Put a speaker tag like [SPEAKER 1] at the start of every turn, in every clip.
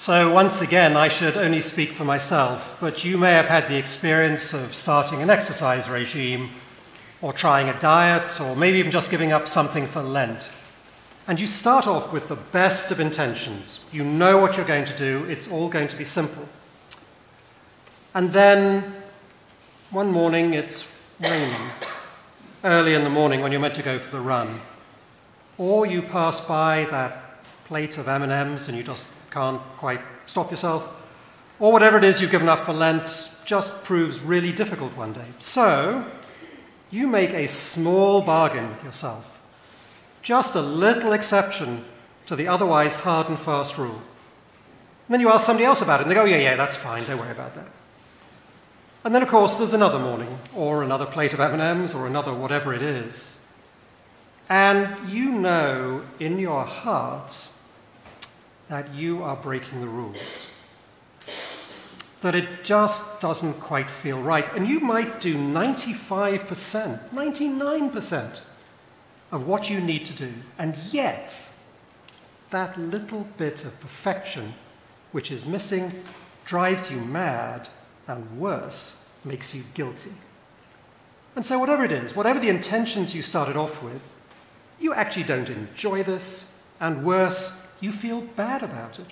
[SPEAKER 1] So, once again, I should only speak for myself, but you may have had the experience of starting an exercise regime, or trying a diet, or maybe even just giving up something for Lent. And you start off with the best of intentions. You know what you're going to do, it's all going to be simple. And then one morning it's raining, early in the morning when you're meant to go for the run. Or you pass by that plate of M&Ms and you just can't quite stop yourself. Or whatever it is you've given up for Lent just proves really difficult one day. So, you make a small bargain with yourself. Just a little exception to the otherwise hard and fast rule. And then you ask somebody else about it, and they go, yeah, yeah, that's fine, don't worry about that. And then, of course, there's another morning, or another plate of M&Ms, or another whatever it is. And you know in your heart that you are breaking the rules. That it just doesn't quite feel right. And you might do 95%, 99% of what you need to do. And yet, that little bit of perfection which is missing drives you mad and worse, makes you guilty. And so, whatever it is, whatever the intentions you started off with, you actually don't enjoy this, and worse, you feel bad about it.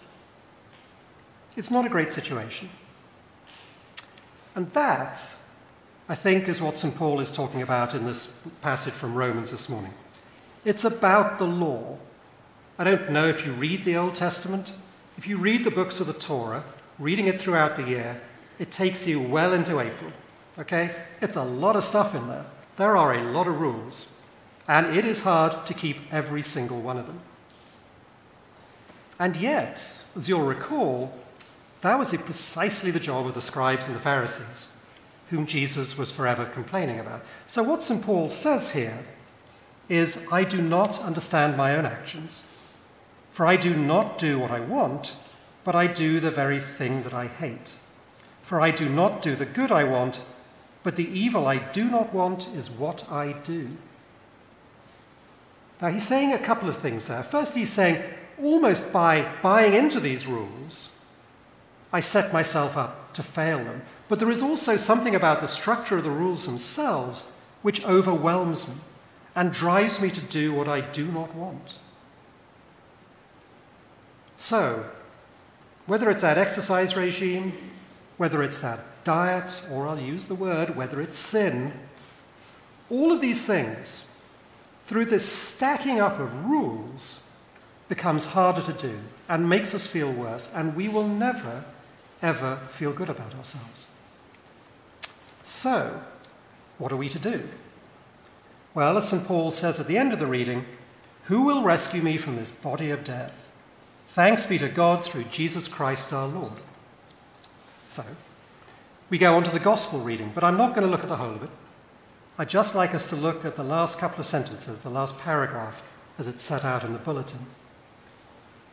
[SPEAKER 1] It's not a great situation. And that, I think, is what St. Paul is talking about in this passage from Romans this morning. It's about the law. I don't know if you read the Old Testament. If you read the books of the Torah, reading it throughout the year, it takes you well into April. Okay? It's a lot of stuff in there. There are a lot of rules. And it is hard to keep every single one of them. And yet, as you'll recall, that was precisely the job of the scribes and the Pharisees, whom Jesus was forever complaining about. So, what St. Paul says here is I do not understand my own actions, for I do not do what I want, but I do the very thing that I hate. For I do not do the good I want, but the evil I do not want is what I do. Now, he's saying a couple of things there. First, he's saying, almost by buying into these rules, I set myself up to fail them. But there is also something about the structure of the rules themselves which overwhelms me and drives me to do what I do not want. So, whether it's that exercise regime, whether it's that diet, or I'll use the word, whether it's sin, all of these things, through this stacking up of rules, becomes harder to do and makes us feel worse, and we will never, ever feel good about ourselves. So, what are we to do? Well, as St. Paul says at the end of the reading, who will rescue me from this body of death? Thanks be to God through Jesus Christ our Lord. So, we go on to the gospel reading, but I'm not going to look at the whole of it. I'd just like us to look at the last couple of sentences, the last paragraph, as it's set out in the bulletin.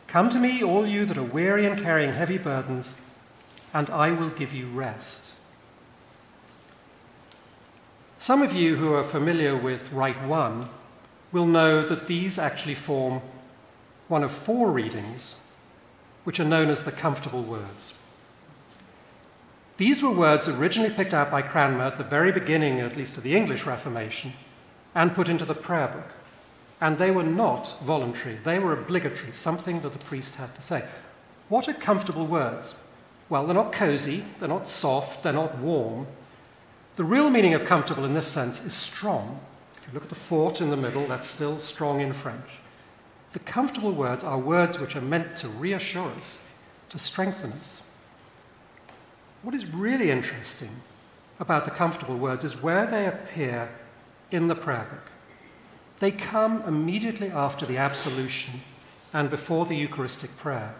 [SPEAKER 1] Come to me, all you that are weary and carrying heavy burdens, and I will give you rest. Some of you who are familiar with Rite One will know that these actually form one of four readings which are known as the comfortable words. These were words originally picked out by Cranmer at the very beginning, at least of the English Reformation, and put into the prayer book. And they were not voluntary, they were obligatory, something that the priest had to say. What are comfortable words? Well, they're not cozy, they're not soft, they're not warm. The real meaning of comfortable in this sense is strong. If you look at the fort in the middle, that's still strong in French. The comfortable words are words which are meant to reassure us, to strengthen us. What is really interesting about the comfortable words is where they appear in the prayer book. They come immediately after the absolution and before the Eucharistic prayer.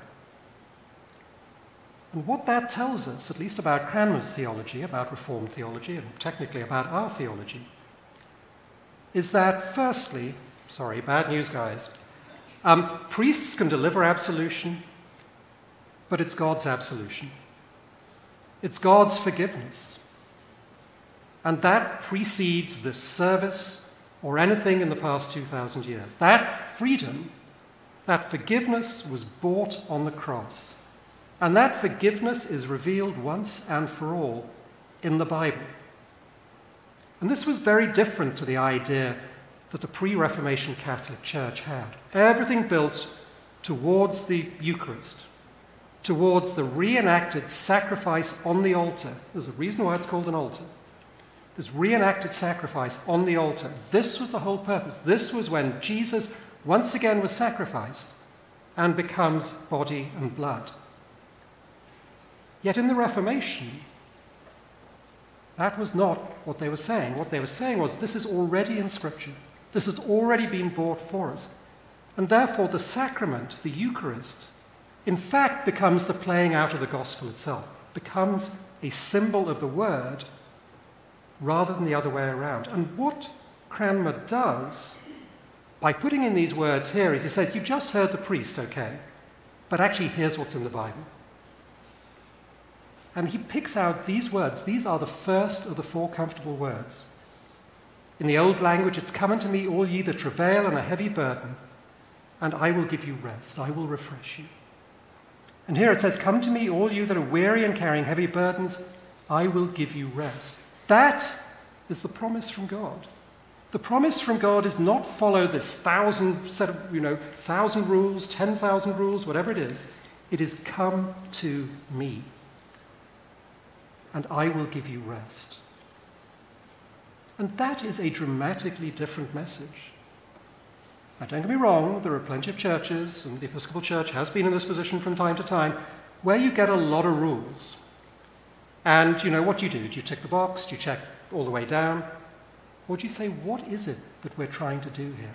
[SPEAKER 1] And what that tells us, at least about Cranmer's theology, about Reformed theology, and technically about our theology, is that firstly, sorry, bad news, guys, um, priests can deliver absolution, but it's God's absolution. It's God's forgiveness. And that precedes the service or anything in the past 2,000 years. That freedom, that forgiveness was bought on the cross. And that forgiveness is revealed once and for all in the Bible. And this was very different to the idea that the pre Reformation Catholic Church had. Everything built towards the Eucharist, towards the reenacted sacrifice on the altar. There's a reason why it's called an altar. This reenacted sacrifice on the altar. This was the whole purpose. This was when Jesus once again was sacrificed and becomes body and blood. Yet in the Reformation, that was not what they were saying. What they were saying was, this is already in Scripture. This has already been bought for us. And therefore, the sacrament, the Eucharist, in fact becomes the playing out of the gospel itself, becomes a symbol of the word rather than the other way around. And what Cranmer does by putting in these words here is he says, You just heard the priest, okay, but actually, here's what's in the Bible. And he picks out these words. These are the first of the four comfortable words. In the old language, it's come unto me, all ye that travail and a heavy burden, and I will give you rest. I will refresh you. And here it says, Come to me, all you that are weary and carrying heavy burdens, I will give you rest. That is the promise from God. The promise from God is not follow this thousand set of, you know, thousand rules, ten thousand rules, whatever it is. It is come to me, and I will give you rest. And that is a dramatically different message. Now, don't get me wrong, there are plenty of churches, and the Episcopal Church has been in this position from time to time, where you get a lot of rules. And, you know, what do you do? Do you tick the box? Do you check all the way down? Or do you say, what is it that we're trying to do here?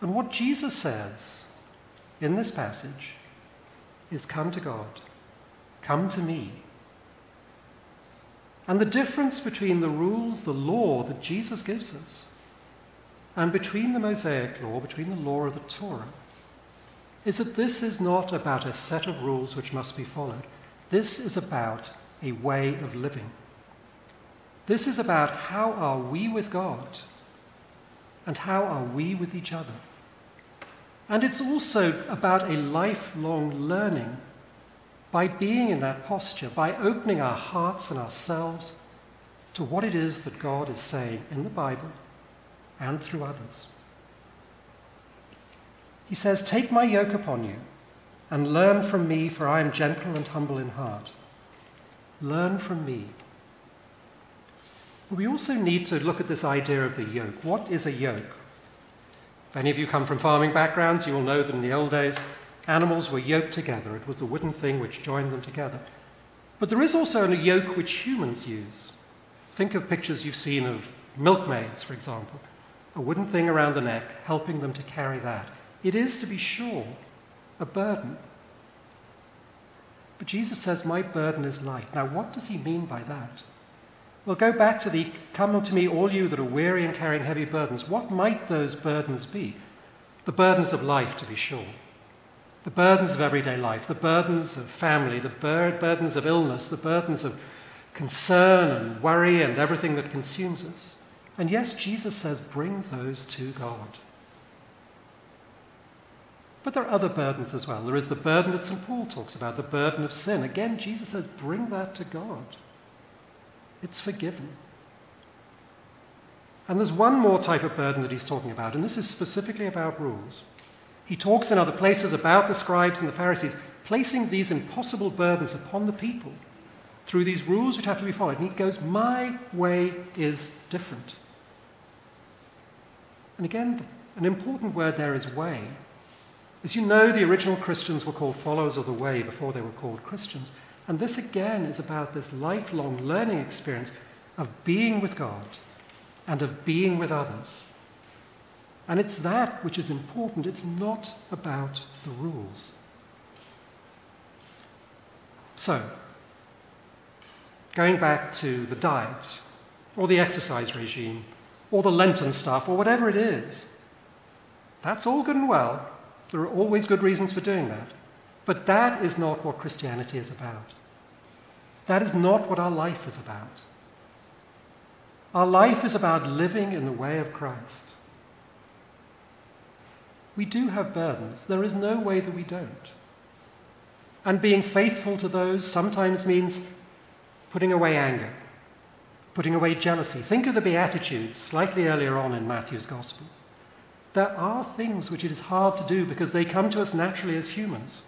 [SPEAKER 1] And what Jesus says in this passage is come to God, come to me. And the difference between the rules, the law that Jesus gives us, and between the Mosaic law, between the law of the Torah, is that this is not about a set of rules which must be followed. This is about a way of living. This is about how are we with God and how are we with each other. And it's also about a lifelong learning by being in that posture, by opening our hearts and ourselves to what it is that God is saying in the Bible and through others. He says, Take my yoke upon you and learn from me, for I am gentle and humble in heart. Learn from me. We also need to look at this idea of the yoke. What is a yoke? If any of you come from farming backgrounds, you will know that in the old days, animals were yoked together. It was the wooden thing which joined them together. But there is also a yoke which humans use. Think of pictures you've seen of milkmaids, for example. A wooden thing around the neck, helping them to carry that. It is, to be sure, a burden. But Jesus says, My burden is light. Now, what does he mean by that? Well, go back to the Come unto me, all you that are weary and carrying heavy burdens. What might those burdens be? The burdens of life, to be sure. The burdens of everyday life, the burdens of family, the bur- burdens of illness, the burdens of concern and worry and everything that consumes us. And yes, Jesus says, bring those to God. But there are other burdens as well. There is the burden that St. Paul talks about, the burden of sin. Again, Jesus says, bring that to God. It's forgiven. And there's one more type of burden that he's talking about, and this is specifically about rules. He talks in other places about the scribes and the Pharisees placing these impossible burdens upon the people through these rules which have to be followed. And he goes, My way is different. And again, an important word there is way. As you know, the original Christians were called followers of the way before they were called Christians. And this again is about this lifelong learning experience of being with God and of being with others. And it's that which is important. It's not about the rules. So, going back to the diet, or the exercise regime, or the Lenten stuff, or whatever it is, that's all good and well. There are always good reasons for doing that. But that is not what Christianity is about. That is not what our life is about. Our life is about living in the way of Christ. We do have burdens. There is no way that we don't. And being faithful to those sometimes means putting away anger, putting away jealousy. Think of the Beatitudes slightly earlier on in Matthew's Gospel. There are things which it is hard to do because they come to us naturally as humans.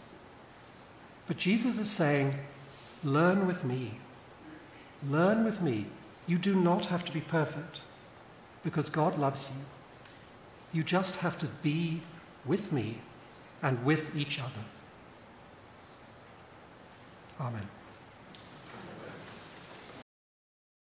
[SPEAKER 1] But Jesus is saying, Learn with me. Learn with me. You do not have to be perfect because God loves you. You just have to be with me and with each other. Amen.